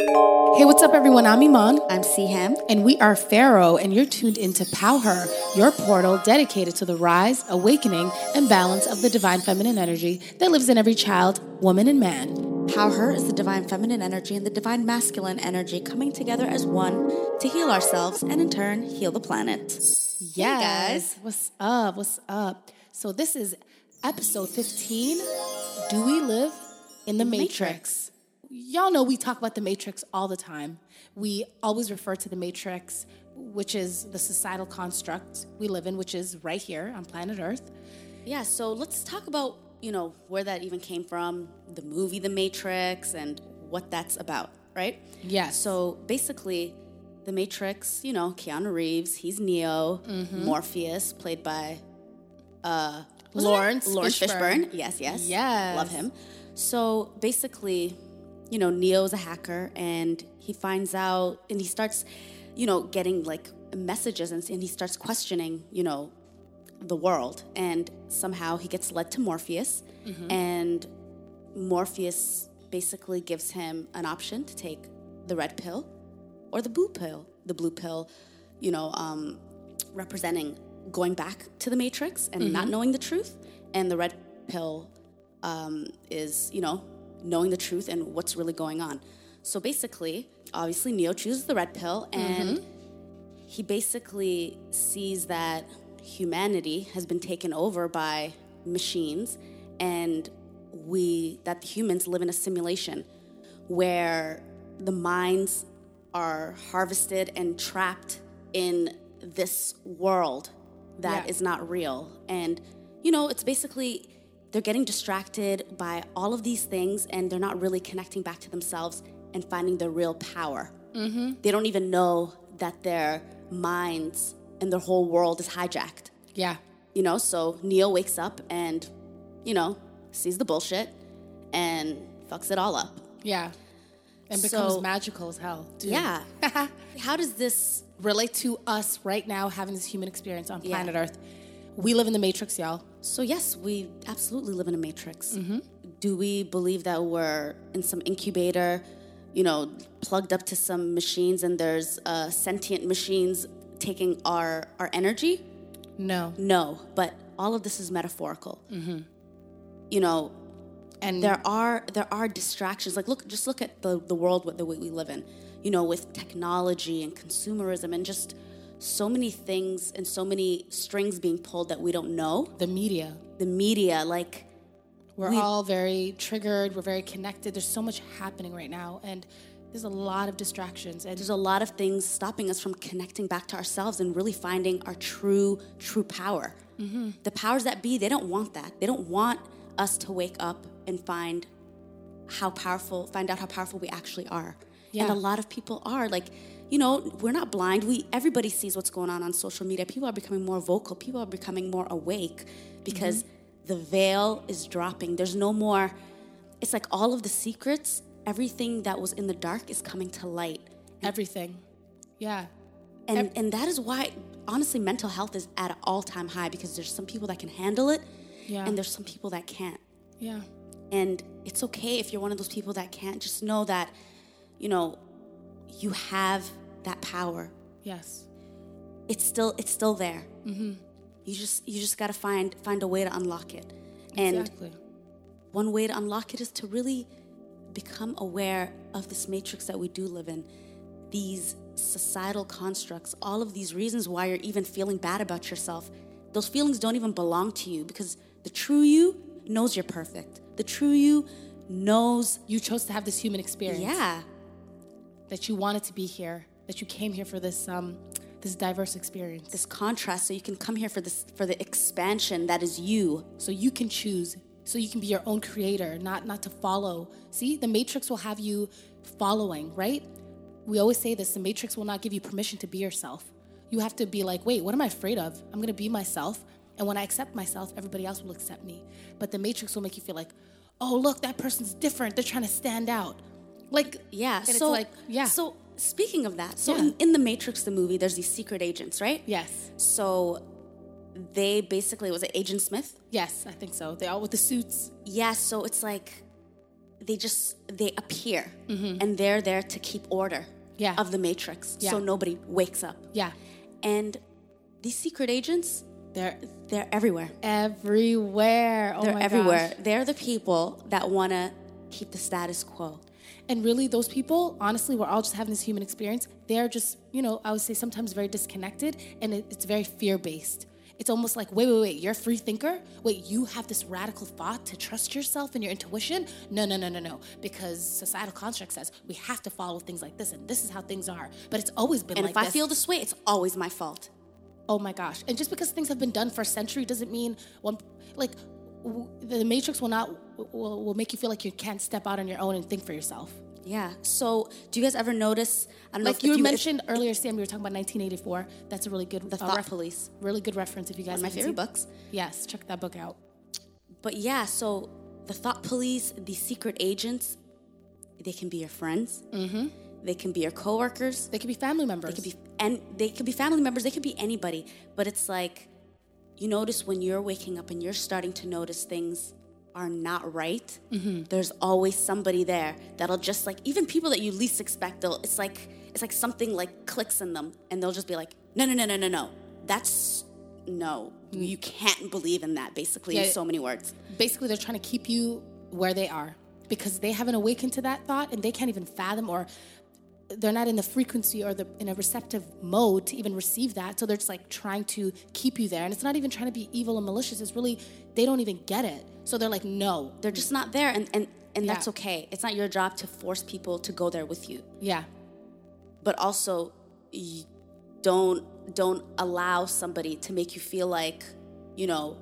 Hey, what's up, everyone? I'm Iman. I'm Siham. And we are Pharaoh, and you're tuned into Power, your portal dedicated to the rise, awakening, and balance of the divine feminine energy that lives in every child, woman, and man. Power is the divine feminine energy and the divine masculine energy coming together as one to heal ourselves and in turn heal the planet. Yes. Hey guys. What's up? What's up? So, this is episode 15 Do We Live in the, Matrix? Y'all know we talk about the matrix all the time. We always refer to the matrix, which is the societal construct we live in, which is right here on planet Earth. Yeah, so let's talk about, you know, where that even came from, the movie The Matrix and what that's about, right? Yeah. So basically, The Matrix, you know, Keanu Reeves, he's Neo, mm-hmm. Morpheus, played by uh, Laurence Laurence Fishburne. Fishburne. Yes, yes. Yes. Love him. So basically, you know, Neo's a hacker and he finds out and he starts, you know, getting like messages and, and he starts questioning, you know, the world. And somehow he gets led to Morpheus mm-hmm. and Morpheus basically gives him an option to take the red pill or the blue pill. The blue pill, you know, um, representing going back to the matrix and mm-hmm. not knowing the truth, and the red pill um, is, you know, knowing the truth and what's really going on. So basically, obviously, Neo chooses the red pill, and mm-hmm. he basically sees that humanity has been taken over by machines, and we that the humans live in a simulation where the minds are harvested and trapped in this world that yeah. is not real. And you know, it's basically they're getting distracted by all of these things and they're not really connecting back to themselves and finding their real power. Mm-hmm. They don't even know that their minds and their whole world is hijacked. Yeah. You know, so Neo wakes up and, you know, sees the bullshit and fucks it all up. Yeah. And becomes so, magical as hell. Dude. Yeah. How does this relate to us right now having this human experience on planet yeah. Earth? We live in the matrix, y'all. So, yes, we absolutely live in a matrix. Mm-hmm. Do we believe that we're in some incubator, you know, plugged up to some machines and there's uh, sentient machines taking our, our energy? No. No, but all of this is metaphorical. Mm-hmm. You know, and there are there are distractions. Like look, just look at the the world the way we live in. You know, with technology and consumerism and just so many things and so many strings being pulled that we don't know. The media. The media, like we're all very triggered, we're very connected. There's so much happening right now and there's a lot of distractions and there's a lot of things stopping us from connecting back to ourselves and really finding our true true power. Mm-hmm. The powers that be, they don't want that. They don't want us to wake up and find how powerful, find out how powerful we actually are. Yeah. And a lot of people are like you know, we're not blind. We everybody sees what's going on on social media. People are becoming more vocal. People are becoming more awake because mm-hmm. the veil is dropping. There's no more. It's like all of the secrets, everything that was in the dark is coming to light. Everything, yeah. And Ev- and that is why, honestly, mental health is at an all time high because there's some people that can handle it, yeah. and there's some people that can't. Yeah. And it's okay if you're one of those people that can't. Just know that, you know, you have that power. Yes. It's still it's still there. Mm-hmm. You just you just got to find find a way to unlock it. And exactly. one way to unlock it is to really become aware of this matrix that we do live in. These societal constructs, all of these reasons why you're even feeling bad about yourself. Those feelings don't even belong to you because the true you knows you're perfect. The true you knows you chose to have this human experience. Yeah. That you wanted to be here that you came here for this um, this diverse experience. This contrast, so you can come here for this for the expansion that is you. So you can choose. So you can be your own creator, not not to follow. See, the matrix will have you following, right? We always say this: the matrix will not give you permission to be yourself. You have to be like, wait, what am I afraid of? I'm gonna be myself, and when I accept myself, everybody else will accept me. But the matrix will make you feel like, oh, look, that person's different. They're trying to stand out. Like, yeah. so, like, yeah. So speaking of that, so yeah. in, in, the Matrix, the movie, there's these secret agents, right? Yes. So they basically was it Agent Smith? Yes, I think so. They all with the suits. Yeah. So it's like they just they appear mm-hmm. and they're there to keep order yeah. of the matrix yeah. so nobody wakes up. Yeah. And these secret agents, they're they're everywhere. Everywhere. Oh they're everywhere. Gosh. They're the people that want to keep the status quo. And really, those people, honestly, we're all just having this human experience. They're just, you know, I would say sometimes very disconnected and it's very fear based. It's almost like, wait, wait, wait, you're a free thinker? Wait, you have this radical thought to trust yourself and your intuition? No, no, no, no, no. Because societal construct says we have to follow things like this and this is how things are. But it's always been and like if I feel this way, it's always my fault. Oh my gosh. And just because things have been done for a century doesn't mean one, like, the matrix will not will, will make you feel like you can't step out on your own and think for yourself yeah. So, do you guys ever notice? I don't like you, you mentioned if, earlier, Sam. We were talking about 1984. That's a really good. The uh, Thought ref- Police. Really good reference. If you guys. One of my favorite books. Yes, check that book out. But yeah, so the Thought Police, the secret agents, they can be your friends. Mm-hmm. They can be your coworkers. They can be family members. They can be and they can be family members. They can be anybody. But it's like you notice when you're waking up and you're starting to notice things are not right, mm-hmm. there's always somebody there that'll just like even people that you least expect. They'll it's like it's like something like clicks in them, and they'll just be like, no, no, no, no, no, no. That's no, mm. you can't believe in that. Basically, yeah, in so many words. Basically, they're trying to keep you where they are because they haven't awakened to that thought, and they can't even fathom or they're not in the frequency or the in a receptive mode to even receive that so they're just like trying to keep you there. And it's not even trying to be evil and malicious it's really they don't even get it. So they're like no they're just not there and and and yeah. that's okay. It's not your job to force people to go there with you. Yeah. But also don't don't allow somebody to make you feel like you know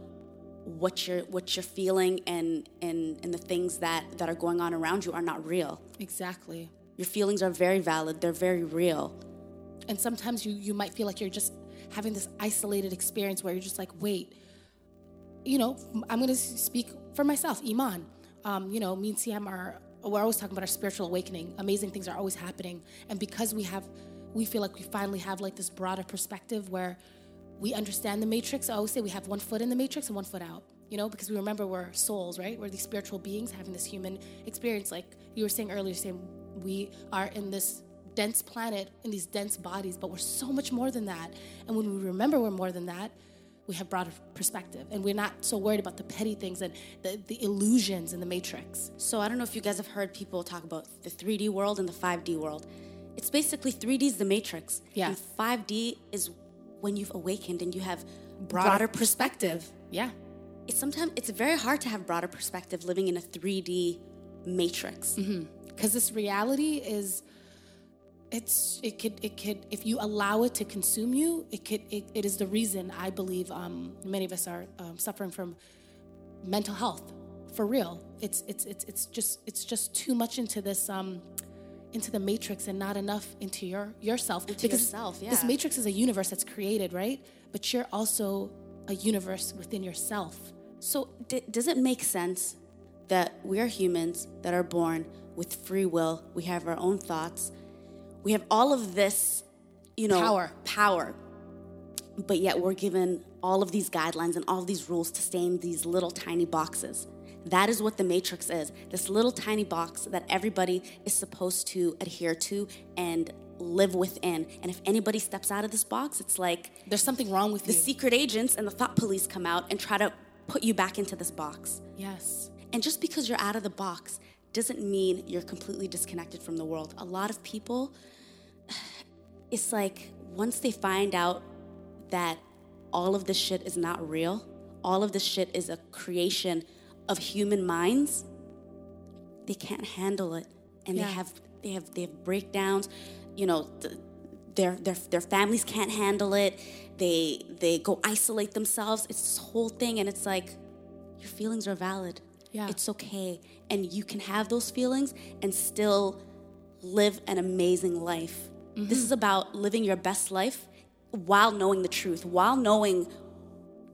what you're what you're feeling and and and the things that that are going on around you are not real. Exactly your feelings are very valid, they're very real. And sometimes you, you might feel like you're just having this isolated experience where you're just like, wait, you know, I'm going to speak for myself, Iman. Um, you know, me and Siham are, we're always talking about our spiritual awakening. Amazing things are always happening. And because we have, we feel like we finally have like this broader perspective where we understand the matrix. I always say we have one foot in the matrix and one foot out you know, because we remember we're souls, right? We're these spiritual beings having this human experience. Like you were saying earlier, saying we are in this dense planet, in these dense bodies, but we're so much more than that. And when we remember we're more than that, we have broader perspective and we're not so worried about the petty things and the, the illusions in the matrix. So I don't know if you guys have heard people talk about the 3D world and the 5D world. It's basically 3D is the matrix. Yeah. And 5D is when you've awakened and you have broader, broader perspective. perspective. Yeah. It's sometimes it's very hard to have broader perspective living in a 3D matrix. Mm-hmm because this reality is it's it could it could if you allow it to consume you it could it, it is the reason i believe um, many of us are um, suffering from mental health for real. It's it's it's it's just it's just too much into this um into the matrix and not enough into your yourself. Into because yourself yeah. this matrix is a universe that's created right? But you're also a universe within yourself. So d- does it make sense that we are humans that are born with free will. We have our own thoughts. We have all of this, you know, power. Power. But yet we're given all of these guidelines and all of these rules to stay in these little tiny boxes. That is what the matrix is. This little tiny box that everybody is supposed to adhere to and live within. And if anybody steps out of this box, it's like there's something wrong with the you. The secret agents and the thought police come out and try to put you back into this box. Yes. And just because you're out of the box doesn't mean you're completely disconnected from the world. A lot of people, it's like once they find out that all of this shit is not real, all of this shit is a creation of human minds, they can't handle it. And yeah. they have they have they have breakdowns, you know, their their their families can't handle it. They they go isolate themselves. It's this whole thing and it's like your feelings are valid yeah. It's okay. And you can have those feelings and still live an amazing life. Mm-hmm. This is about living your best life while knowing the truth, while knowing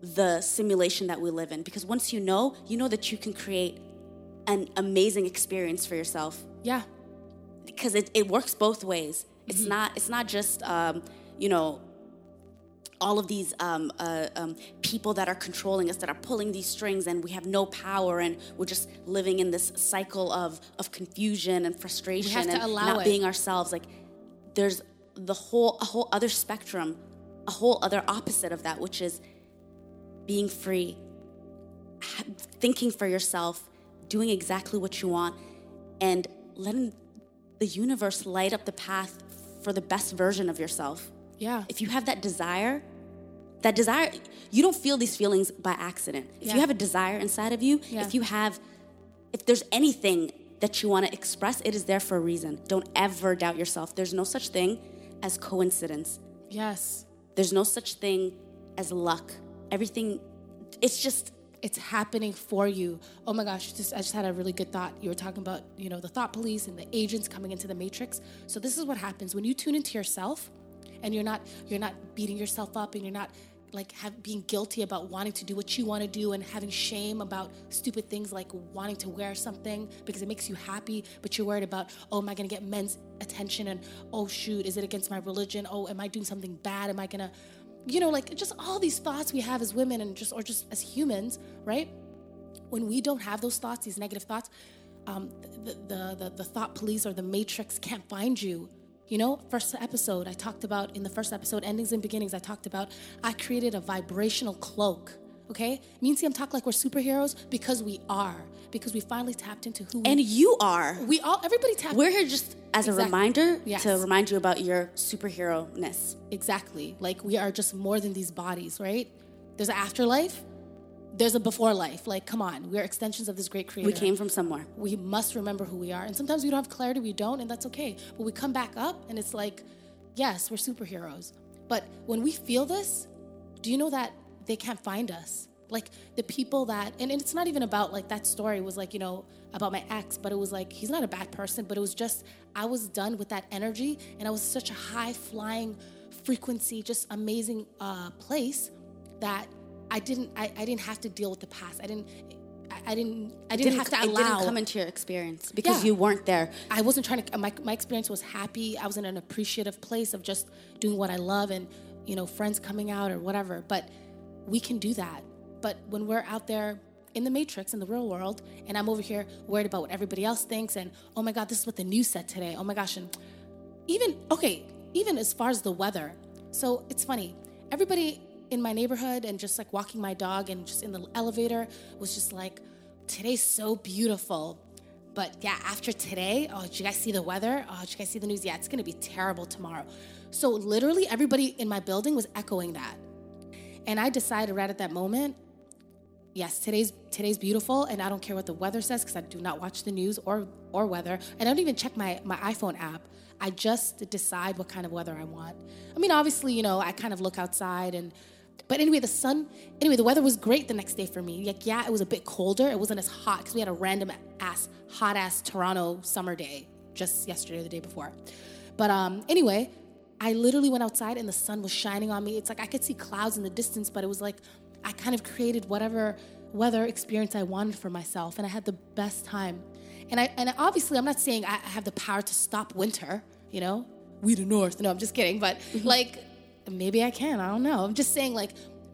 the simulation that we live in. Because once you know, you know that you can create an amazing experience for yourself. Yeah. Because it, it works both ways. It's mm-hmm. not it's not just um, you know all of these um, uh, um, people that are controlling us, that are pulling these strings, and we have no power, and we're just living in this cycle of of confusion and frustration and not it. being ourselves. Like there's the whole a whole other spectrum, a whole other opposite of that, which is being free, thinking for yourself, doing exactly what you want, and letting the universe light up the path for the best version of yourself. Yeah. If you have that desire, that desire, you don't feel these feelings by accident. If yeah. you have a desire inside of you, yeah. if you have, if there's anything that you want to express, it is there for a reason. Don't ever doubt yourself. There's no such thing as coincidence. Yes. There's no such thing as luck. Everything, it's just, it's happening for you. Oh my gosh, just, I just had a really good thought. You were talking about, you know, the thought police and the agents coming into the matrix. So this is what happens when you tune into yourself and you're not you're not beating yourself up and you're not like have, being guilty about wanting to do what you want to do and having shame about stupid things like wanting to wear something because it makes you happy, but you're worried about, oh, am I going to get men's attention? And oh, shoot, is it against my religion? Oh, am I doing something bad? Am I going to, you know, like just all these thoughts we have as women and just, or just as humans, right? When we don't have those thoughts, these negative thoughts, um, the, the, the, the thought police or the matrix can't find you you know, first episode, I talked about in the first episode, Endings and Beginnings, I talked about I created a vibrational cloak. Okay? Me and Siham talk like we're superheroes because we are. Because we finally tapped into who And you are. We all everybody tapped We're here just as exactly. a reminder yes. to remind you about your superhero ness. Exactly. Like we are just more than these bodies, right? There's an afterlife there's a before life. Like, come on, we're extensions of this great creator. We came from somewhere. We must remember who we are. And sometimes we don't have clarity, we don't, and that's okay. But we come back up and it's like, yes, we're superheroes. But when we feel this, do you know that they can't find us? Like the people that, and it's not even about like that story was like, you know, about my ex, but it was like, he's not a bad person, but it was just, I was done with that energy and I was such a high flying frequency, just amazing uh, place that I didn't I, I didn't have to deal with the past. I didn't I didn't I didn't, didn't have to allow it didn't come into your experience because yeah. you weren't there. I wasn't trying to my my experience was happy. I was in an appreciative place of just doing what I love and you know friends coming out or whatever. But we can do that. But when we're out there in the matrix in the real world and I'm over here worried about what everybody else thinks and oh my god this is what the news said today. Oh my gosh and even okay, even as far as the weather. So it's funny. Everybody in my neighborhood and just like walking my dog and just in the elevator was just like, today's so beautiful. But yeah, after today, oh, did you guys see the weather? Oh, did you guys see the news? Yeah, it's gonna be terrible tomorrow. So literally everybody in my building was echoing that. And I decided right at that moment, yes, today's today's beautiful, and I don't care what the weather says because I do not watch the news or or weather, I don't even check my my iPhone app. I just decide what kind of weather I want. I mean, obviously, you know, I kind of look outside and but anyway, the sun, anyway, the weather was great the next day for me. Like, yeah, it was a bit colder. It wasn't as hot because we had a random ass, hot ass Toronto summer day just yesterday or the day before. But um, anyway, I literally went outside and the sun was shining on me. It's like I could see clouds in the distance, but it was like I kind of created whatever weather experience I wanted for myself, and I had the best time. And I and obviously, I'm not saying I have the power to stop winter. You know, we the North. No, I'm just kidding. But mm-hmm. like maybe I can. I don't know. I'm just saying, like,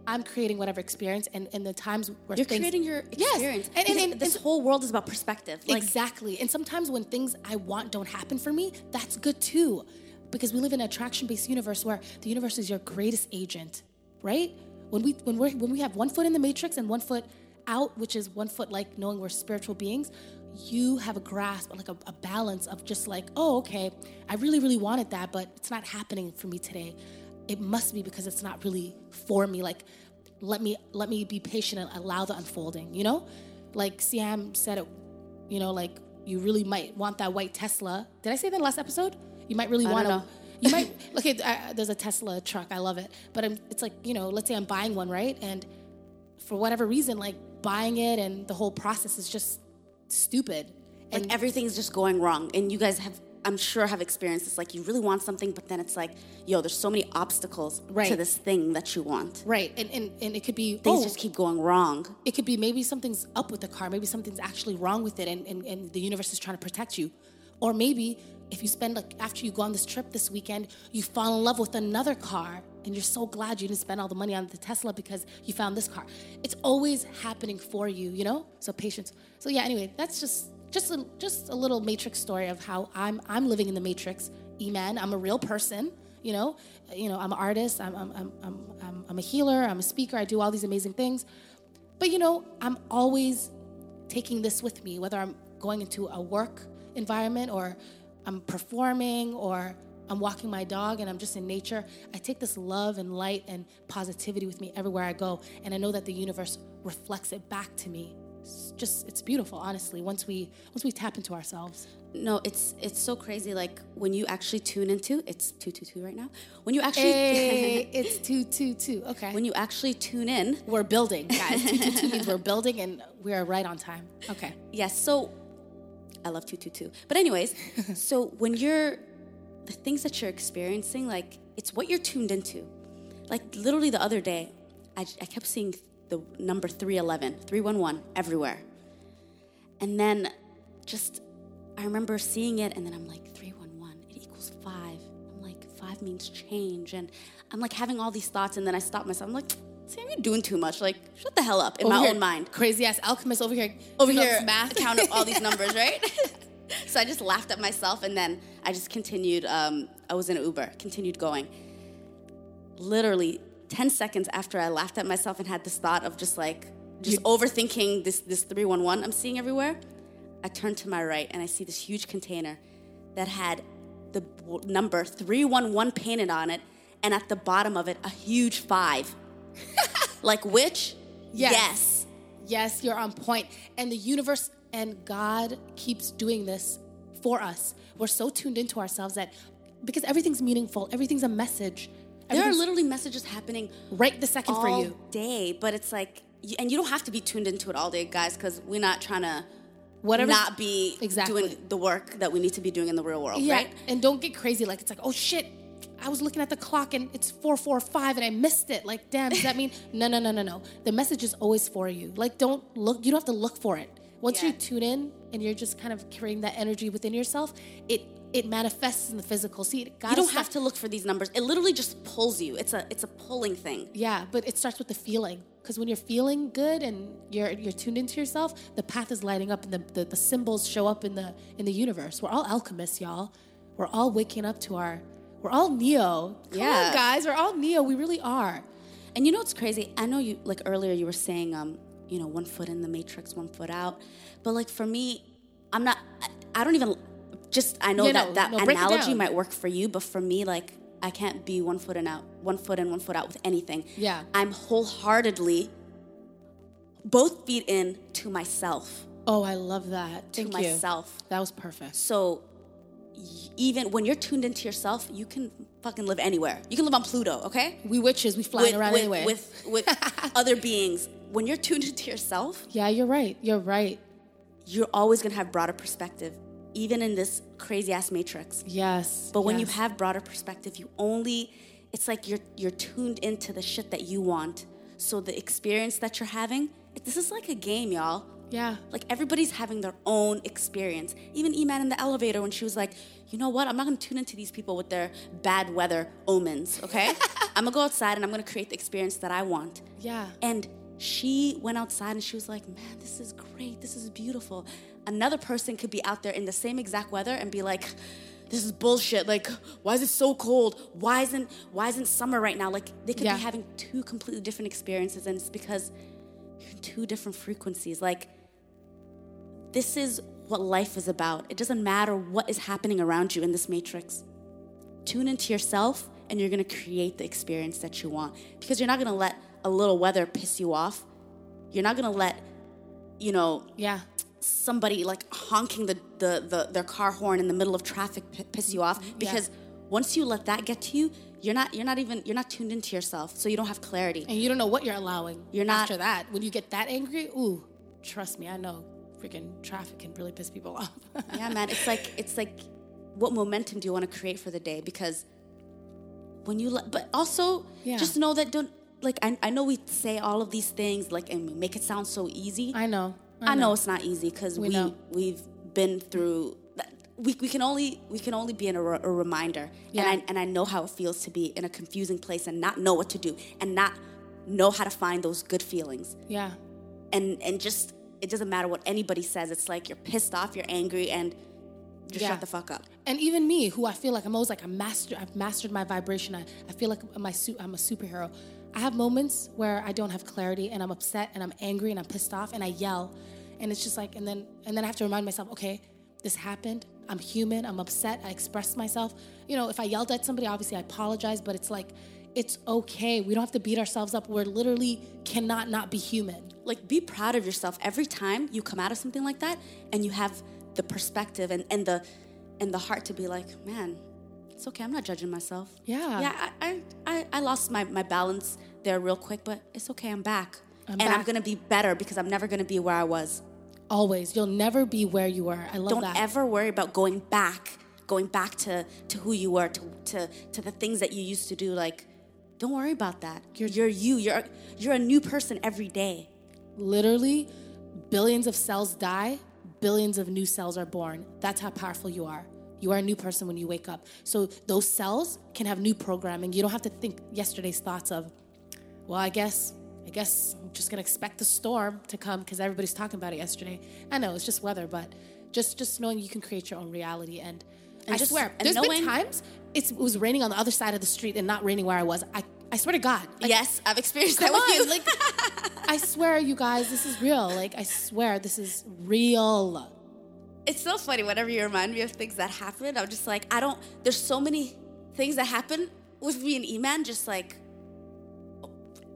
I'm creating whatever experience, and in the times where you're things, creating your experience, yes. and, and, and, this and, whole world is about perspective. Like, exactly. And sometimes when things I want don't happen for me, that's good too, because we live in an attraction-based universe where the universe is your greatest agent, right? When we when we when we have one foot in the matrix and one foot out, which is one foot like knowing we're spiritual beings, you have a grasp, like a, a, balance of just like, oh, okay, I really, really wanted that, but it's not happening for me today it must be because it's not really for me. Like, let me let me be patient and allow the unfolding. You know, like Siham said it. You know, like you really might want that white Tesla. Did I say that last episode? You might really want to. You might. Okay, uh, there's a Tesla truck. I love it, but I'm, it's like you know, let's say I'm buying one, right? And for whatever reason, like buying it and the whole process is just stupid. And like everything's just going wrong, and you guys have I'm sure have experienced this. Like you really want something, but then it's like, yo, there's so many obstacles right. to this thing that you want. Right, and and, and it could be things oh, just keep going wrong. It could be maybe something's up with the car, maybe something's actually wrong with it, and, and, and the universe is trying to protect you, or maybe if you spend like after you go on this trip this weekend, you fall in love with another car and you're so glad you didn't spend all the money on the Tesla because you found this car. It's always happening for you, you know? So patience. So yeah, anyway, that's just just a, just a little matrix story of how I'm I'm living in the matrix. Iman, I'm a real person, you know? You know, I'm an artist, I'm I'm I'm I'm, I'm a healer, I'm a speaker, I do all these amazing things. But you know, I'm always taking this with me whether I'm going into a work environment or I'm performing or I'm walking my dog and I'm just in nature, I take this love and light and positivity with me everywhere I go. And I know that the universe reflects it back to me. It's just it's beautiful, honestly, once we once we tap into ourselves. No, it's it's so crazy. Like when you actually tune into it's two two two right now. When you actually hey, it's two two two. Okay. When you actually tune in, we're building, guys. two two two means we're building and we're right on time. Okay. Yes. So I love two two two. But anyways, so when you're the things that you're experiencing, like it's what you're tuned into. Like literally the other day, I, I kept seeing the number 311, 311 everywhere. And then just, I remember seeing it and then I'm like, 311, it equals five. I'm like, five means change. And I'm like having all these thoughts and then I stop myself. I'm like, Sam, you're doing too much. Like, shut the hell up in over my here, own mind. Crazy ass alchemist over here. Over here, math, count up all these numbers, right? so I just laughed at myself and then I just continued. Um, I was in an Uber, continued going. Literally 10 seconds after I laughed at myself and had this thought of just like, just you, overthinking this, this 311 I'm seeing everywhere, I turned to my right and I see this huge container that had the number 311 painted on it and at the bottom of it, a huge five. like which? Yes. yes. Yes, you're on point. And the universe and God keeps doing this for us. We're so tuned into ourselves that because everything's meaningful, everything's a message. There are literally messages happening right the second for you. day, but it's like, and you don't have to be tuned into it all day, guys, because we're not trying to whatever not be exactly. doing the work that we need to be doing in the real world, yeah. right? And don't get crazy like it's like, oh shit, I was looking at the clock and it's 445 and I missed it. Like, damn, does that mean no no no no no. The message is always for you. Like don't look you don't have to look for it. Once yeah. you tune in and you're just kind of carrying that energy within yourself, it it manifests in the physical. See, you don't start, have to look for these numbers. It literally just pulls you. It's a it's a pulling thing. Yeah, but it starts with the feeling. Because when you're feeling good and you're you're tuned into yourself, the path is lighting up and the, the, the symbols show up in the in the universe. We're all alchemists, y'all. We're all waking up to our we're all Neo. Come yeah. on, guys, we're all Neo. We really are. And you know what's crazy? I know you like earlier you were saying um you know, one foot in the matrix, one foot out. But like for me, I'm not, I, don't even, just, I know yeah, that no, that no, analogy might work for you, but for me, like, I can't be one foot in out, one foot in, one foot out with anything. Yeah. I'm wholeheartedly both feet in to myself. Oh, I love that. To myself. That was perfect. So even when you're tuned into yourself, you can fucking live anywhere. You can live on Pluto, okay? We witches, we flying with, around with, anyway. With with other beings. When you're tuned into yourself, yeah, you're right. You're right. You're always gonna have broader perspective, even in this crazy ass matrix. Yes. But when yes. you have broader perspective, you only it's like you're you're tuned into the shit that you want. So the experience that you're having, this is like a game, y'all. Yeah. Like everybody's having their own experience. Even Iman in the elevator when she was like, you know what? I'm not gonna tune into these people with their bad weather omens, okay? I'm gonna go outside and I'm gonna create the experience that I want. Yeah. And she went outside and she was like, man, this is great. This is beautiful. Another person could be out there in the same exact weather and be like, this is bullshit. Like, why is it so cold? Why isn't why isn't summer right now? Like they could yeah. be having two completely different experiences, and it's because you're in two different frequencies. Like this is what life is about. It doesn't matter what is happening around you in this matrix. Tune into yourself and you're gonna create the experience that you want because you're not gonna let a little weather piss you off. You're not gonna let, you know, yeah, somebody like honking the, the, the their car horn in the middle of traffic p- piss you off because yeah. once you let that get to you, you're not you're not even you're not tuned into yourself, so you don't have clarity. And you don't know what you're allowing. You're not after that. When you get that angry, ooh, trust me, I know freaking traffic can really piss people off. yeah, man. It's like it's like what momentum do you want to create for the day? Because when you let, but also yeah. just know that don't like I, I know we say all of these things like and we make it sound so easy. I know. I know, I know. it's not easy because we, we we've been through we, we can only we can only be in a, re- a reminder. Yeah. and I, and I know how it feels to be in a confusing place and not know what to do and not know how to find those good feelings. Yeah. And and just it doesn't matter what anybody says. It's like you're pissed off you're angry and just yeah. shut the fuck up. And even me who i feel like i'm always like a master i've mastered my vibration. I, I feel like my suit i'm a superhero i have moments where i don't have clarity and i'm upset and i'm angry and i'm pissed off and i yell and it's just like and then and then i have to remind myself okay this happened I'm human, I'm upset, I express myself. You know, if I yelled at somebody, obviously I apologize, but it's like, it's okay. We don't have to beat ourselves up. We're literally cannot not be human. Like, be proud of yourself every time you come out of something like that and you have the perspective and, and the and the heart to be like, man, it's okay. I'm not judging myself. Yeah. Yeah, I I, I lost my, my balance there real quick, but it's okay. I'm back. I'm and back. I'm gonna be better because I'm never gonna be where I was. Always. You'll never be where you were. I love Don't that. Don't ever worry about going back, going back to, to who you were, to, to, to the things that you used to do. Like, don't worry about that. You're, you're you. You're, you're a new person every day. Literally, billions of cells die, billions of new cells are born. That's how powerful you are. You are a new person when you wake up. So those cells can have new programming. You don't have to think yesterday's thoughts of, well, I guess I guess I'm just gonna expect the storm to come because everybody's talking about it yesterday. I know it's just weather, but just just knowing you can create your own reality and, and I just, swear there's knowing, been times it was raining on the other side of the street and not raining where I was. I I swear to God. Like, yes, I've experienced that with on, you. Like, I swear, you guys, this is real. Like, I swear, this is real. It's so funny. Whenever you remind me of things that happened, I'm just like, I don't. There's so many things that happen with me and Iman. Just like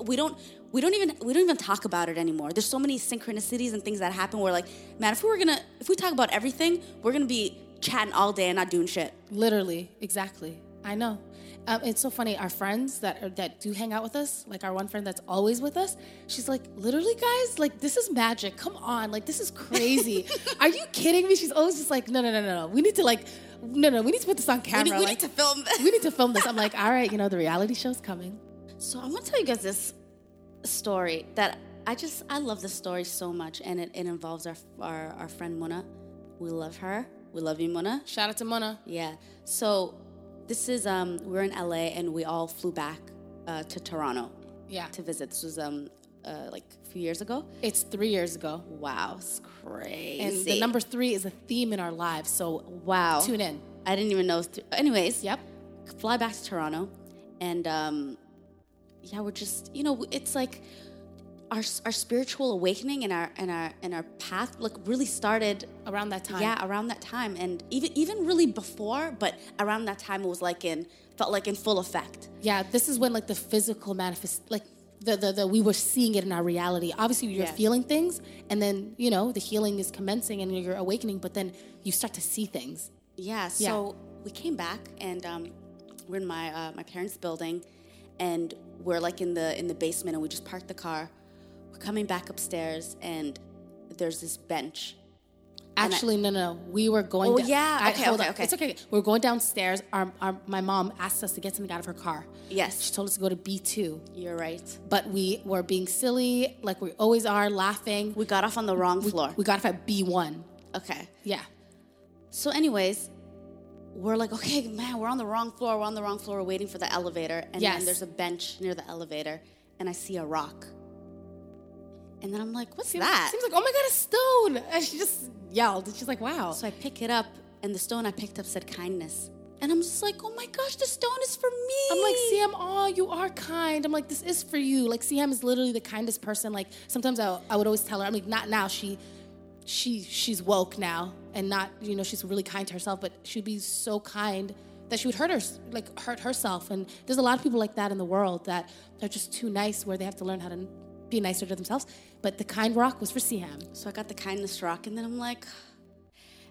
we don't we don't even we don't even talk about it anymore. There's so many synchronicities and things that happen where like, man, if we were gonna if we talk about everything, we're gonna be chatting all day and not doing shit. Literally, exactly. I know. Um, it's so funny. Our friends that are, that do hang out with us, like our one friend that's always with us, she's like, literally, guys, like this is magic. Come on, like this is crazy. are you kidding me? She's always just like, no, no, no, no, no. We need to like, no, no, we need to put this on camera. We need, we like, need to film. This. we need to film this. I'm like, all right, you know, the reality show's coming. So I'm gonna tell you guys this story that I just I love this story so much, and it, it involves our, our our friend Mona. We love her. We love you, Mona. Shout out to Mona. Yeah. So this is um we're in LA and we all flew back uh, to Toronto. Yeah. To visit. This was um uh, like a few years ago. It's three years ago. Wow, it's crazy. And the number three is a theme in our lives. So wow, tune in. I didn't even know. Th- Anyways, yep. Fly back to Toronto, and um, yeah, we're just, you know, it's like our, our spiritual awakening and our and our and our path like really started around that time. Yeah, around that time, and even even really before, but around that time it was like in felt like in full effect. Yeah, this is when like the physical manifest like the, the, the we were seeing it in our reality. Obviously, you're yeah. feeling things, and then you know the healing is commencing and you're awakening. But then you start to see things. Yeah. So yeah. we came back, and um, we're in my uh, my parents' building, and we're like in the in the basement and we just parked the car we're coming back upstairs and there's this bench Actually, I, no, no, no. We were going. Oh, yeah. I, okay, okay, okay. It's okay. We are going downstairs. Our, our, my mom asked us to get something out of her car. Yes. She told us to go to B2. You're right. But we were being silly, like we always are, laughing. We got off on the wrong floor. We, we got off at B1. Okay. Yeah. So, anyways, we're like, okay, man, we're on the wrong floor. We're on the wrong floor. We're waiting for the elevator. And yes. then there's a bench near the elevator, and I see a rock. And then I'm like, what's seems, that? Seems like, oh my God, a stone. And she just yelled. She's like, wow. So I pick it up, and the stone I picked up said kindness. And I'm just like, oh my gosh, the stone is for me. I'm like, Siham, oh, you are kind. I'm like, this is for you. Like, Siham is literally the kindest person. Like, sometimes I, I would always tell her, I'm like, not now. She she she's woke now and not you know she's really kind to herself but she'd be so kind that she would hurt her like hurt herself and there's a lot of people like that in the world that are just too nice where they have to learn how to be nicer to themselves but the kind rock was for Siham so I got the kindness rock and then I'm like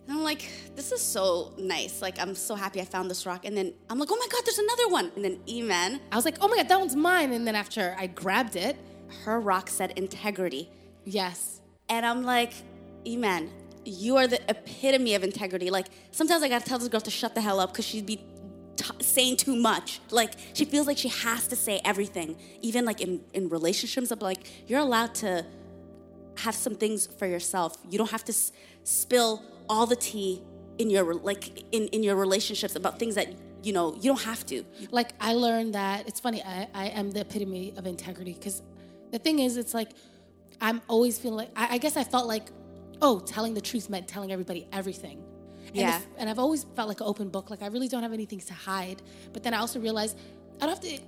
and I'm like, this is so nice. Like, I'm so happy I found this rock. And then I'm like, oh my God, there's another one. And then Iman. I was like, oh my God, that one's mine. And then after I grabbed it, her rock said integrity. Yes. And I'm like, Iman, you are the epitome of integrity. Like sometimes I gotta tell this girl to shut the hell up because she'd be t- saying too much. Like she feels like she has to say everything, even like in in relationships. I'm like, you're allowed to have some things for yourself. You don't have to s- spill all the tea in your like in in your relationships about things that you know you don't have to like i learned that it's funny i, I am the epitome of integrity because the thing is it's like i'm always feeling like I, I, guess i felt like oh telling the truth meant telling everybody everything yeah if, and i've always felt like an open book like i really don't have anything to hide but then i also realized i don't have to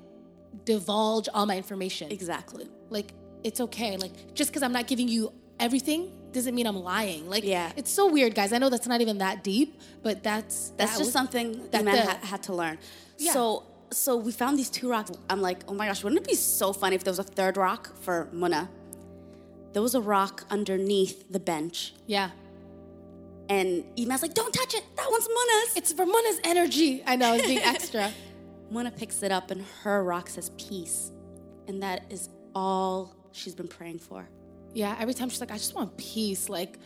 divulge all my information exactly like it's okay like just because i'm not giving you everything doesn't mean I'm lying. Like, yeah. it's so weird, guys. I know that's not even that deep, but that's that's that just something that men ha- had to learn. Yeah. So, so we found these two rocks. I'm like, oh my gosh, wouldn't it be so funny if there was a third rock for Muna? There was a rock underneath the bench. Yeah. And Iman's like, don't touch it. That one's Muna's. It's for Muna's energy. I know, I was being extra. Muna picks it up, and her rock says peace. And that is all she's been praying for. Yeah, every time she's like, I just want peace. Like,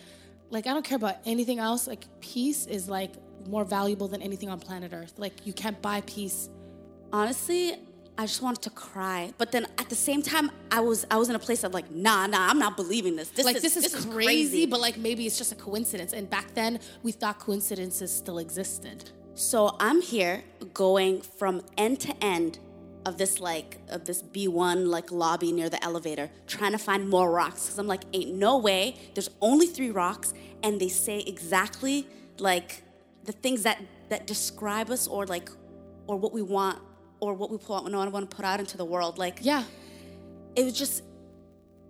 like I don't care about anything else. Like, peace is like more valuable than anything on planet Earth. Like, you can't buy peace. Honestly, I just wanted to cry. But then at the same time, I was I was in a place of like, nah, nah, I'm not believing this. This like is this is, this crazy, is crazy, but like maybe it's just a coincidence. And back then, we thought coincidences still existed. So I'm here going from end to end of this like of this B1 like lobby near the elevator trying to find more rocks because I'm like ain't no way there's only three rocks and they say exactly like the things that that describe us or like or what we want or what we put out, no, I want to put out into the world like yeah it was just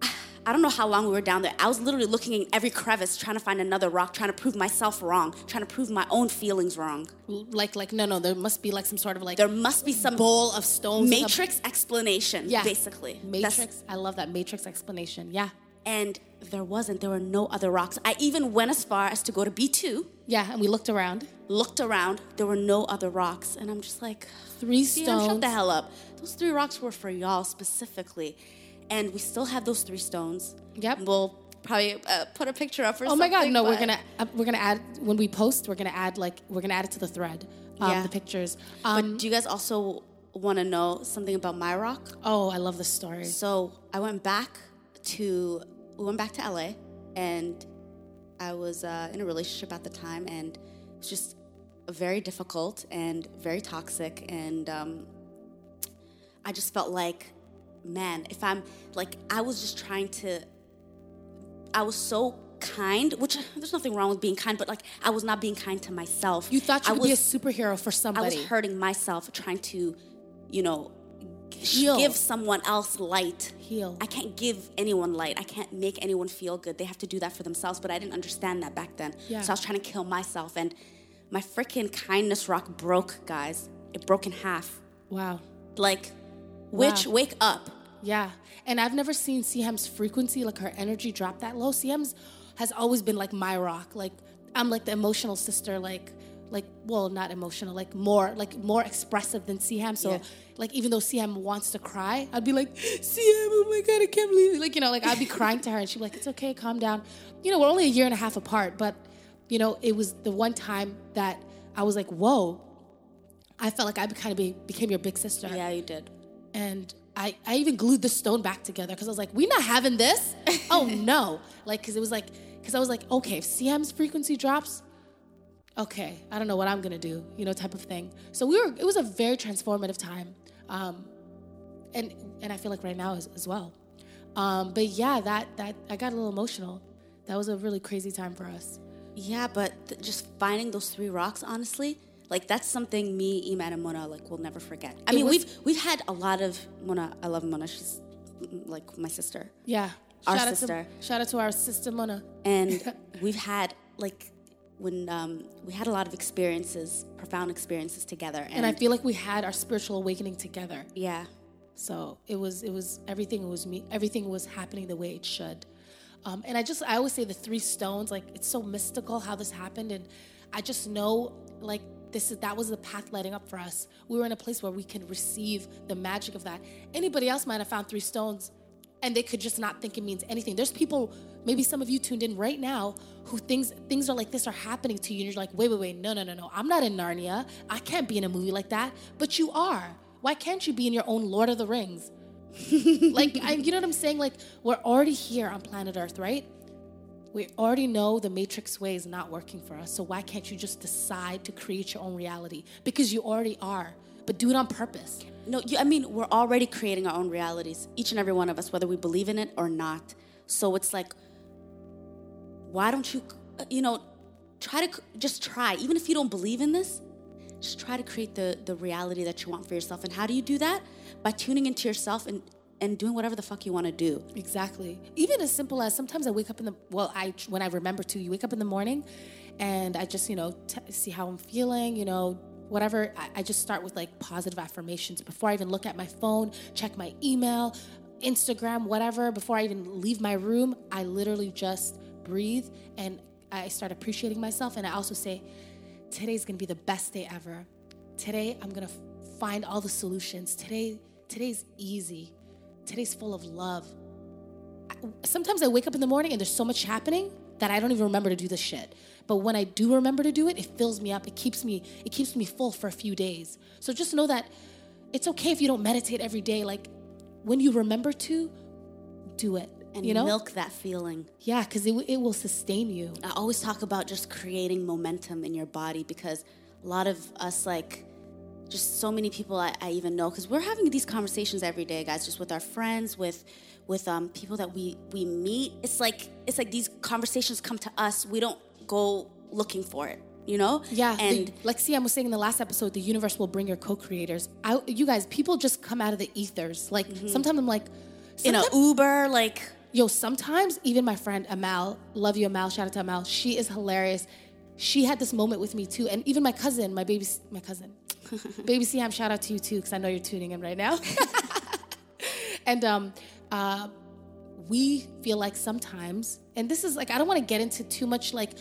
I don't know how long we were down there. I was literally looking in every crevice, trying to find another rock, trying to prove myself wrong, trying to prove my own feelings wrong. Like, like, no, no, there must be like some sort of like there must be some bowl of stones, matrix explanation. Yeah, basically, matrix. That's, I love that matrix explanation. Yeah, and there wasn't. There were no other rocks. I even went as far as to go to B two. Yeah, and we looked around. Looked around. There were no other rocks, and I'm just like, three stones. Shut the hell up. Those three rocks were for y'all specifically and we still have those three stones. Yep. We'll probably uh, put a picture up for. Oh my god! No, we're gonna uh, we're gonna add when we post. We're gonna add like we're gonna add it to the thread. Um, yeah. The pictures. Um, but do you guys also want to know something about my rock? Oh, I love this story. So I went back to we went back to LA, and I was uh, in a relationship at the time, and it was just very difficult and very toxic, and um, I just felt like man, if I'm like, I was just trying to, I was so kind, which there's nothing wrong with being kind, but like I was not being kind to myself. You thought you I could was, be a superhero for somebody. I was hurting myself, trying to, you know, Heal. give someone else light. Heal. I can't give anyone light. I can't make anyone feel good. They have to do that for themselves. But I didn't understand that back then. Yeah. So I was trying to kill myself, and my freaking kindness rock broke, guys. It broke in half. Wow. Like Witch, wow. wake up. Yeah. And I've never seen Siham's frequency, like her energy drop that low. Siham's has always been like my rock. Like I'm like the emotional sister, like like well, not emotional, like more like more expressive than Siham. So yeah. like even though Siham wants to cry, I'd be like, Siham, oh my god, I can't believe it. Like, you know, like I'd be crying to her and she'd be like, It's okay, calm down. You know, we're only a year and a half apart, but you know, it was the one time that I was like, Whoa. I felt like I kind of be, became your big sister. Yeah, you did. And I, I even glued the stone back together because I was like, we not having this. oh no. Like, because it was like, because I was like, okay, if Siham's frequency drops, okay, I don't know what I'm gonna do, you know, type of thing. So we were, it was a very transformative time. Um, and, and I feel like right now as, as well. Um, but yeah, that, that, I got a little emotional. That was a really crazy time for us. Yeah, but th- just finding those three rocks, honestly, like that's something me, Iman, and Mona like will never forget. I it mean, was, we've we've had a lot of Mona. I love Mona. She's like my sister. Yeah, our shout sister. Out to, shout out to our sister Mona. And we've had like when um, we had a lot of experiences, profound experiences together. And, and I feel like we had our spiritual awakening together. Yeah. So it was it was everything was me. Everything was happening the way it should. Um, and I just I always say the three stones like it's so mystical how this happened and I just know like this is that was the path lighting up for us. We were in a place where we could receive the magic of that. Anybody else might have found three stones and they could just not think it means anything. There's people, maybe some of you tuned in right now, who things things are like this are happening to you, and you're like, wait, wait, wait, no, no, no, no. I'm not in Narnia. I can't be in a movie like that. But you are. Why can't you be in your own Lord of the Rings? like, I, you know what I'm saying? Like, we're already here on planet Earth, right? We already know the matrix way is not working for us. So why can't you just decide to create your own reality? Because you already are, but do it on purpose. No, you, I mean, we're already creating our own realities, each and every one of us, whether we believe in it or not. So it's like, why don't you, uh, you know, try to just try, even if you don't believe in this, just try to create the, the reality that you want for yourself. And how do you do that? By tuning into yourself and and doing whatever the fuck you want to do. Exactly. Even as simple as sometimes I wake up in the well, I when I remember to, you wake up in the morning, and I just you know t- see how I'm feeling, you know. Whatever, I, I just start with like positive affirmations before I even look at my phone, check my email, Instagram, whatever. Before I even leave my room, I literally just breathe and I start appreciating myself. And I also say, today's gonna be the best day ever. Today, I'm gonna find all the solutions. Today, today's easy today's full of love. Sometimes I wake up in the morning and there's so much happening that I don't even remember to do this shit. But when I do remember to do it, it fills me up. It keeps me it keeps me full for a few days. So just know that it's okay if you don't meditate every day. Like when you remember to, do it. And you know? milk that feeling. Yeah, because it, it will sustain you. I always talk about just creating momentum in your body because a lot of us like just so many people I, I even know because we're having these conversations every day, guys, just with our friends, with with um, people that we we meet. It's like it's like these conversations come to us. We don't go looking for it. You know? Yeah. And the, like Siham was saying in the last episode, the universe will bring your co-creators. I, you guys, people just come out of the ethers. Like mm-hmm. sometimes I'm like, in an Uber, like yo. Sometimes even my friend Amal, love you Amal, shout out to Amal. She is hilarious. She had this moment with me too, and even my cousin, my baby, my cousin, Baby Siham, shout out to you too, because I know you're tuning in right now. and um, uh, we feel like sometimes, and this is like, I don't want to get into too much like,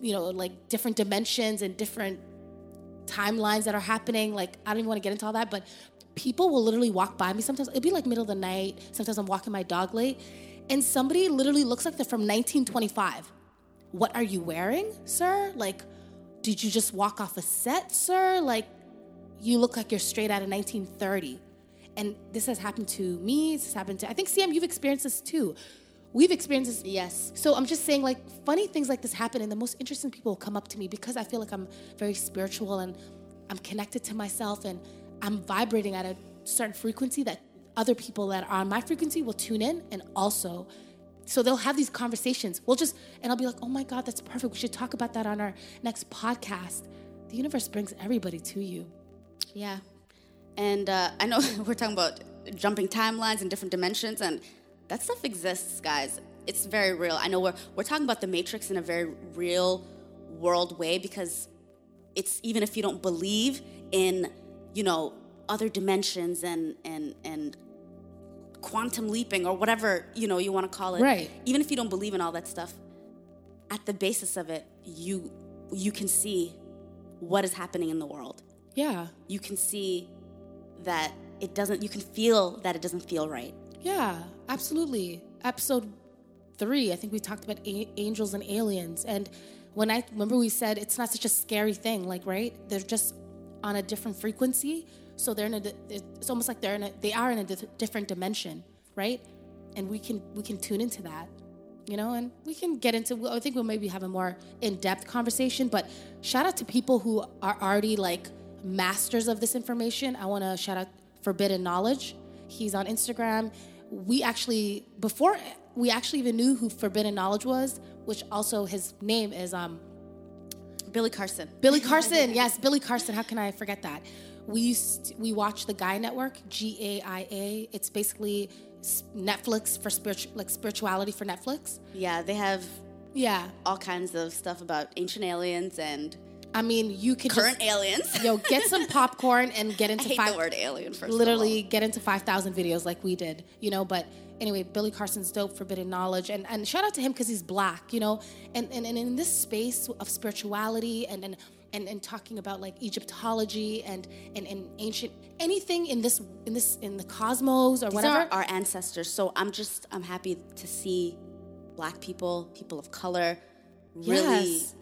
you know, like different dimensions and different timelines that are happening. Like, I don't even want to get into all that, but people will literally walk by me sometimes. It'd be like middle of the night. Sometimes I'm walking my dog late, and somebody literally looks like they're from 1925. What are you wearing, sir? Like, did you just walk off a set, sir? Like, you look like you're straight out of 1930. And this has happened to me. This has happened to, I think, Siham, you've experienced this too. We've experienced this. Yes. So I'm just saying, like, funny things like this happen, and the most interesting people will come up to me because I feel like I'm very spiritual and I'm connected to myself and I'm vibrating at a certain frequency that other people that are on my frequency will tune in and also so they'll have these conversations. We'll just, and I'll be like, oh my God, that's perfect. We should talk about that on our next podcast. The universe brings everybody to you. Yeah. And uh, I know we're talking about jumping timelines and different dimensions, and that stuff exists, guys. It's very real. I know we're, we're talking about the Matrix in a very real world way because it's even if you don't believe in, you know, other dimensions and, and, and quantum leaping or whatever, you know, you want to call it. Right. Even if you don't believe in all that stuff, at the basis of it, you you can see what is happening in the world. Yeah. You can see that it doesn't, you can feel that it doesn't feel right. Yeah, absolutely. Episode three, I think we talked about a- angels and aliens. And when I remember, we said it's not such a scary thing, like, right? They're just on a different frequency. So they're in a, it's almost like they're in a, they are in a different dimension, right? And we can, we can tune into that you know, and we can get into. I think we'll maybe have a more in-depth conversation. But shout out to people who are already like masters of this information. I want to shout out Forbidden Knowledge. He's on Instagram. We actually before we actually even knew who Forbidden Knowledge was, which also his name is um Billy Carson. Billy Carson, yes, Billy Carson. How can I forget that? We used we watched the Gaia Network, G A I A. It's basically Netflix for spiritual like spirituality for Netflix. Yeah, they have yeah all kinds of stuff about ancient aliens and I mean, you can current just, aliens. yo, get some popcorn and get into I hate five. The word alien first. Literally, get into five thousand videos like we did, you know. But anyway, Billy Carson's dope, Forbidden Knowledge, and and shout out to him because he's black, you know. And, and and in this space of spirituality and and and, and talking about like Egyptology and, and and ancient anything in this in this in the cosmos or These whatever. Are our ancestors. So I'm just I'm happy to see black people, people of color, really. Yes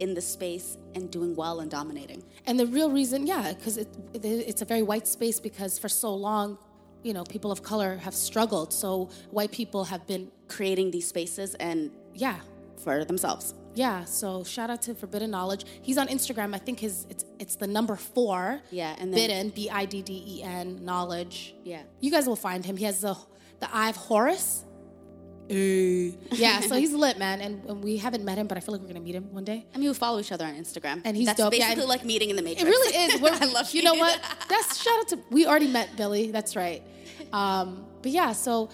in the space and doing well and dominating. And the real reason, yeah, because it, it, it's a very white space because for so long, you know, people of color have struggled. So white people have been creating these spaces and yeah, for themselves. Yeah, so shout out to Forbidden Knowledge. He's on Instagram. I think his it's it's the number four. Yeah, and then Bidden B I D D E N Knowledge. Yeah, you guys will find him. He has the the Eye of Horus. Hey. Yeah, so he's lit, man, and, and, we haven't met him, but I feel like we're gonna meet him one day. I mean, we follow each other on Instagram, and he's That's dope. basically yeah, like meeting in the Matrix. It really is. I love you. know what? That's shout out to we already met Billy. That's right. Um, but yeah, so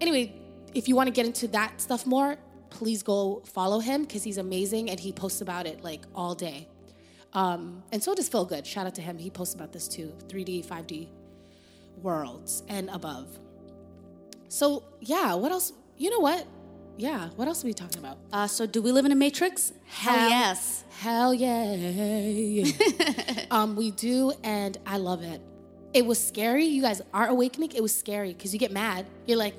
anyway, if you want to get into that stuff more, please go follow him because he's amazing and he posts about it like all day. Um, and so does Phil Good. Shout out to him. He posts about this too 3D, 5D worlds and above. So, yeah, what else? You know what? Yeah, what else are we talking about? Uh, so, do we live in a matrix? Hell, hell yes. Hell yeah. um, we do, and I love it. It was scary. You guys, our awakening, it was scary because you get mad. You're like,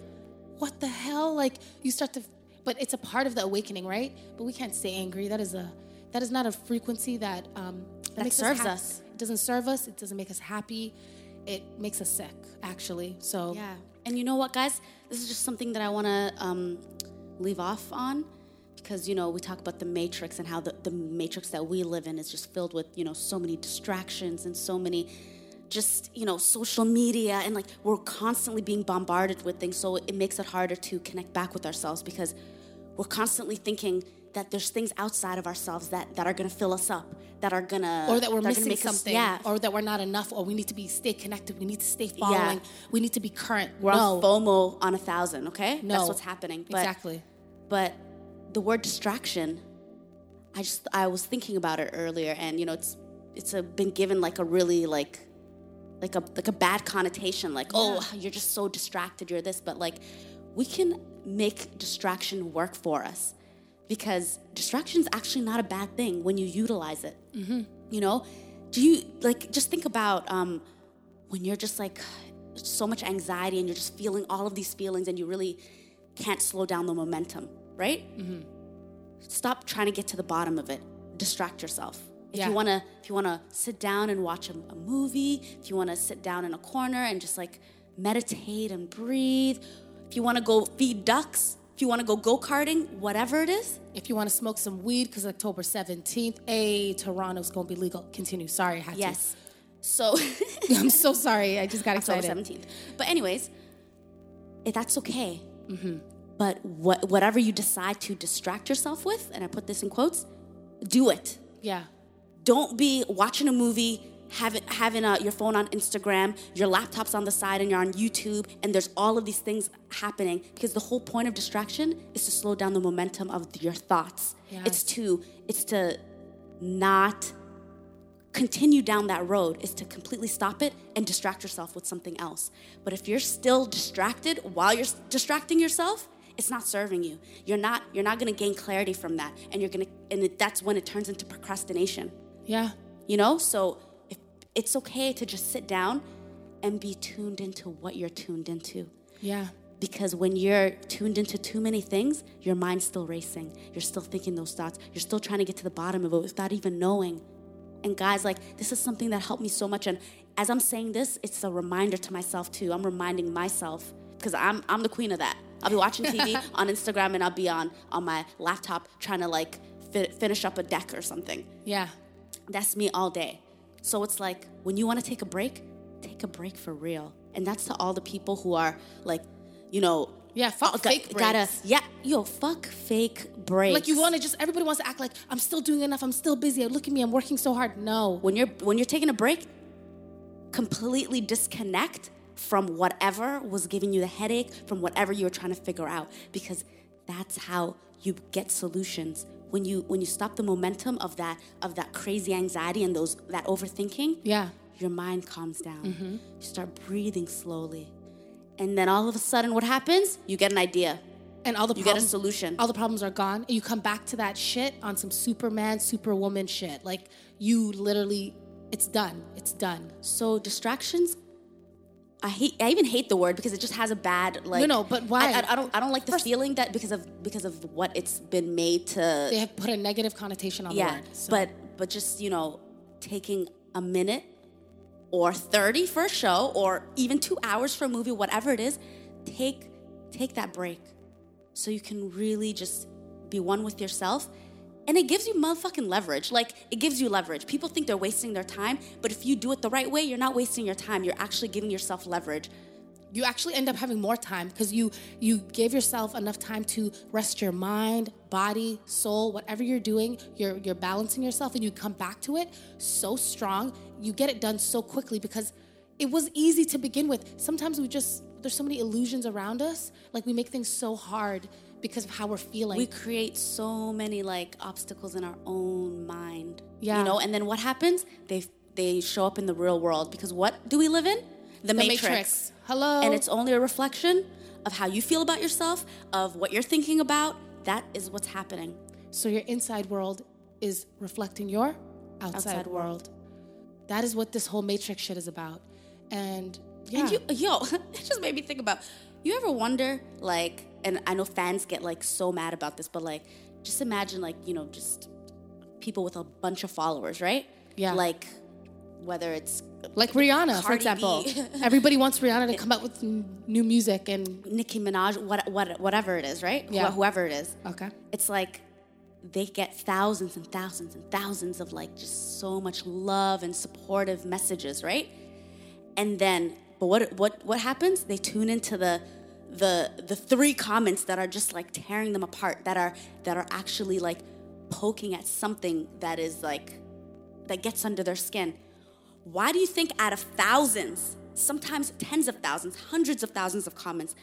what the hell? Like, you start to but it's a part of the awakening, right? But we can't stay angry. That is a that is not a frequency that um, that, that serves us, us. It doesn't serve us. It doesn't make us happy. It makes us sick, actually. So yeah. And you know what, guys? This is just something that I want to um, leave off on because you know we talk about the matrix and how the, the matrix that we live in is just filled with you know so many distractions and so many just you know social media and like we're constantly being bombarded with things so it makes it harder to connect back with ourselves because we're constantly thinking that there's things outside of ourselves that, that are going to fill us up, that are going to or that we're missing something, us, yeah. or that we're not enough, or we need to be stay connected, we need to stay following, yeah. we need to be current. We're no. on FOMO on a thousand, okay? No. That's what's happening. But, exactly. But the word distraction, I just I was thinking about it earlier, and you know it's it's a, been given like a really like like a like a bad connotation, like oh, you're just so distracted, you're this, but like we can make distraction work for us because distraction is actually not a bad thing when you utilize it. Mm-hmm. You know, do you like just think about um, when you're just like so much anxiety and you're just feeling all of these feelings and you really can't slow down the momentum, right? Mm-hmm. Stop trying to get to the bottom of it. Distract yourself. If yeah. you wanna, if you wanna sit down and watch a, a movie, if you wanna sit down in a corner and just like meditate and breathe, if you want to go feed ducks, if you want to go go karting, whatever it is. If you want to smoke some weed, because October 17th, a Toronto's going to be legal. Continue. Sorry, I had yes. to. Yes. So I'm so sorry. I just got excited. October 17th. But anyways, if that's okay. Mm-hmm. But what, whatever you decide to distract yourself with, and I put this in quotes, do it. Yeah. Don't be watching a movie having having a, your phone on Instagram, your laptop's on the side, and you're on YouTube, and there's all of these things happening because the whole point of distraction is to slow down the momentum of your thoughts. Yes. It's to it's to not continue down that road is to completely stop it and distract yourself with something else. But if you're still distracted while you're distracting yourself, it's not serving you. You're not you're not going to gain clarity from that and you're going to and that's when it turns into procrastination. Yeah. You know? So it's okay to just sit down and be tuned into what you're tuned into. Yeah. Because when you're tuned into too many things, your mind's still racing. You're still thinking those thoughts. You're still trying to get to the bottom of it without even knowing. And guys, like, this is something that helped me so much. And as I'm saying this, it's a reminder to myself too. I'm reminding myself because I'm, I'm the queen of that. I'll be watching TV on Instagram and I'll be on, on my laptop trying to like fi- finish up a deck or something. Yeah. That's me all day. So it's like when you want to take a break, take a break for real. And that's to all the people who are like, you know, yeah, fuck oh, fake breaks. Gotta, yeah, yo, fuck fake breaks. Like you want to just everybody wants to act like I'm still doing enough. I'm still busy. Look at me. I'm working so hard. No, when you're when you're taking a break, completely disconnect from whatever was giving you the headache, from whatever you were trying to figure out, because that's how you get solutions when you when you stop the momentum of that of that crazy anxiety and those that overthinking yeah. your mind calms down. Mm-hmm. you start breathing slowly. And then all of a sudden what happens? You get an idea. And all the you problems, get a solution. all the problems are gone and you come back to that shit on some superman superwoman shit. Like you literally it's done. It's done. So distractions I hate. I even hate the word because it just has a bad like. No, no, but why? I, I, I don't. I don't like the First, feeling that because of because of what it's been made to. They have put a negative connotation on yeah, the word. So. but but just you know, taking a minute or thirty for a show or even two hours for a movie, whatever it is, take take that break, so you can really just be one with yourself. And it gives you motherfucking leverage. Like, it gives you leverage. People think they're wasting their time, but if you do it the right way, you're not wasting your time. You're actually giving yourself leverage you actually end up having more time because you you gave yourself enough time to rest your mind body soul whatever you're doing you're you're balancing yourself and you come back to it so strong you get it done so quickly because it was easy to begin with sometimes we just there's so many illusions around us like we make things so hard because of how we're feeling we create so many like obstacles in our own mind yeah you know and then what happens they they show up in the real world because what do we live in the, the matrix. matrix Hello. And it's only a reflection of how you feel about yourself, of what you're thinking about. That is what's happening. So your inside world is reflecting your outside, outside world. world. That is what this whole matrix shit is about. And yeah. And you, yo, it just made me think about you ever wonder, like, and I know fans get like so mad about this, but like, just imagine, like, you know, just people with a bunch of followers, right? Yeah. Like, whether it's like Rihanna, Cardi for example. Everybody wants Rihanna to come out with new music and Nicki Minaj, what, what, whatever it is, right? Yeah. Wh- whoever it is. Okay. It's like they get thousands and thousands and thousands of like just so much love and supportive messages, right? And then, but what what what happens? They tune into the the the three comments that are just like tearing them apart, that are that are actually like poking at something that is like that gets under their skin why do you think out of thousands, sometimes tens of thousands, hundreds of thousands of comments,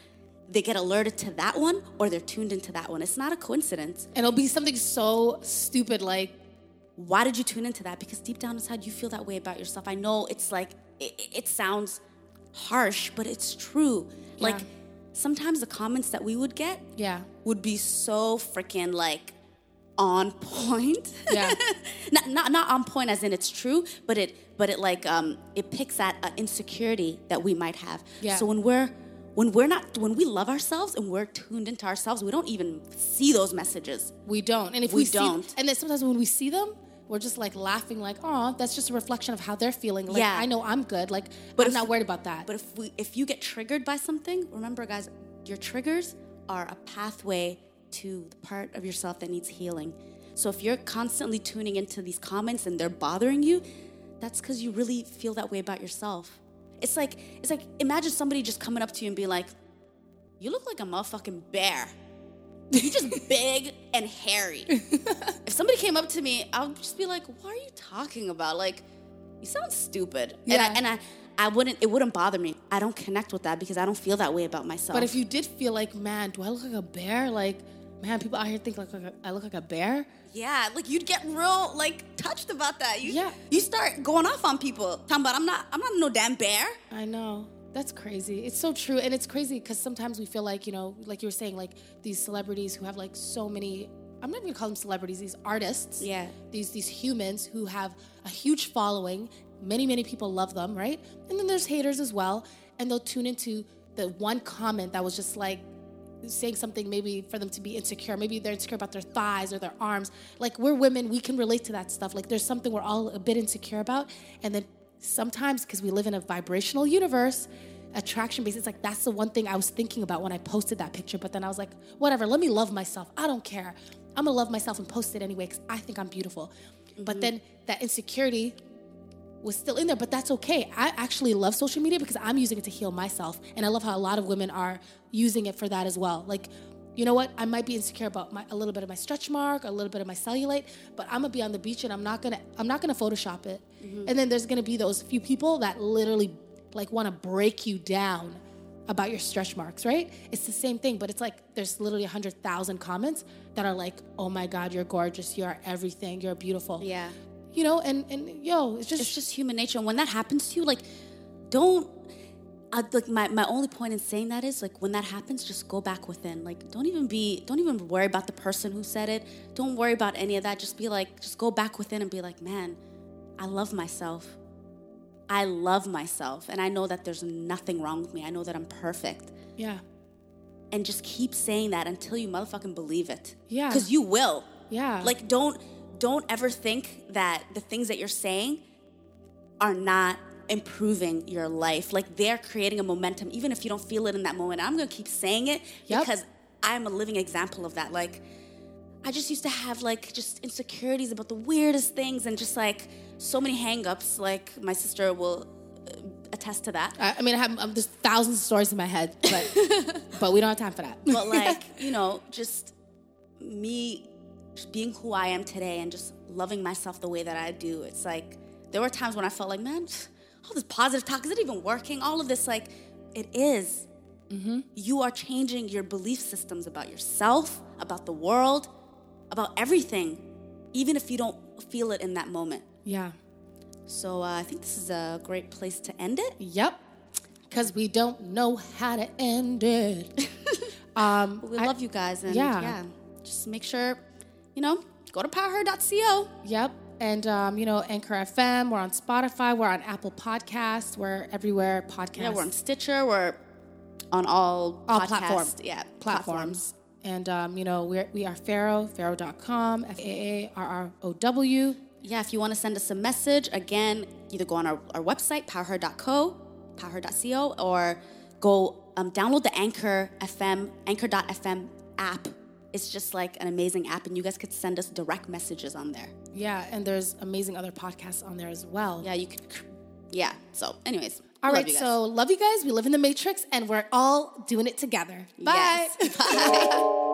they get alerted to that one or they're tuned into that one? It's not a coincidence. And it'll be something so stupid like, why did you tune into that? Because deep down inside, you feel that way about yourself. I know it's like, it, it sounds harsh, but it's true. Yeah. Like, sometimes the comments that we would get yeah would be so freaking like on point. Yeah. not, not not on point as in it's true, but it but it like um it picks at an insecurity that we might have. Yeah. So when we're when we're not when we love ourselves and we're tuned into ourselves, we don't even see those messages. We don't. And if we, we don't, see, and then sometimes when we see them, we're just like laughing, like, "Oh, that's just a reflection of how they're feeling." Like, yeah. I know I'm good. Like, but I'm if, not worried about that. But if we if you get triggered by something, remember, guys, your triggers are a pathway to the part of yourself that needs healing. So if you're constantly tuning into these comments and they're bothering you, that's because you really feel that way about yourself. It's like it's like imagine somebody just coming up to you and being like, "You look like a motherfucking bear. Just big and hairy." if somebody came up to me, I would just be like, "What are you talking about? Like, you sound stupid." Yeah. And I, and I, I wouldn't. It wouldn't bother me. I don't connect with that because I don't feel that way about myself. But if you did feel like, man, do I look like a bear? Like man, people out here think like, I look like a bear. Yeah, like you'd get real like touched about that. You, yeah, you start going off on people talking about I'm not I'm not no damn bear. I know. That's crazy. It's so true, and it's crazy because sometimes we feel like you know, like you were saying, like these celebrities who have like so many. I'm not even gonna call them celebrities. These artists. Yeah. These these humans who have a huge following. Many many people love them, right? And then there's haters as well, and they'll tune into the one comment that was just like saying something maybe for them to be insecure. Maybe they're insecure about their thighs or their arms. Like we're women, we can relate to that stuff. Like there's something we're all a bit insecure about. And then sometimes, because we live in a vibrational universe, attraction based, it's like that's the one thing I was thinking about when I posted that picture. But then I was like, whatever, let me love myself. I don't care. I'm gonna love myself and post it anyway because I think I'm beautiful. Mm-hmm. But then that insecurity was still in there, but that's okay. I actually love social media because I'm using it to heal myself. And I love how a lot of women are using it for that as well. Like, you know what? I might be insecure about my, a little bit of my stretch mark, a little bit of my cellulite, but I'm gonna be on the beach and I'm not gonna I'm not gonna Photoshop it. Mm-hmm. And then there's gonna be those few people that literally like want to break you down about your stretch marks, right? It's the same thing, but it's like there's literally a hundred thousand comments that are like, "Oh my God, you're gorgeous. You are everything. You're beautiful." Yeah you know, and and yo, it's just it's just human nature. And when that happens to you, like, don't. Uh, like my, my only point in saying that is like when that happens just go back within. Like don't even be don't even worry about the person who said it. Don't worry about any of that. Just be like just go back within and be like man i love myself. I love myself. And i know that there's nothing wrong with me. I know that i'm perfect. Yeah. And just keep saying that until you motherfucking believe it. Yeah. Because you will. Yeah. Like don't don't ever think that the things that you're saying are not improving your life. Like they're creating a momentum, even if you don't feel it in that moment. I'm gonna keep saying it yep. because I'm a living example of that. Like, I just used to have like just insecurities about the weirdest things and just like so many hangups. Like my sister will uh, attest to that. I, I mean, I have um, there's thousands of stories in my head, but but we don't have time for that. but like you know, just me just being who I am today and just loving myself the way that I do. It's like there were times when I felt like, man, all this positive talk is it even working? All of this, like, it is. Mm-hmm. You are changing your belief systems about yourself, about the world, about everything, even if you don't feel it in that moment. Yeah. So uh, I think this is a great place to end it. Yep. Because we don't know how to end it. um, we I, love you guys. And yeah. yeah, just make sure, you know, go to powerher.co. Yep. And, um, you know, Anchor FM, we're on Spotify, we're on Apple Podcasts, we're everywhere podcasts. Yeah, we're on Stitcher, we're on all, all platforms. Yeah, platforms. platforms. And, um, you know, we're, we are Faarrow, faarrow.com, F A A R R O W. Yeah, if you want to send us a message, again, either go on our, our website, powerher.co, powerher.co, or go um, download the Anchor FM, anchor.fm app. It's just like an amazing app, and you guys could send us direct messages on there. Yeah, and there's amazing other podcasts on there as well. Yeah, you could. Yeah. So, anyways. All right. So, love you guys. We live in the Matrix, and we're all doing it together. Bye. Yes. Bye.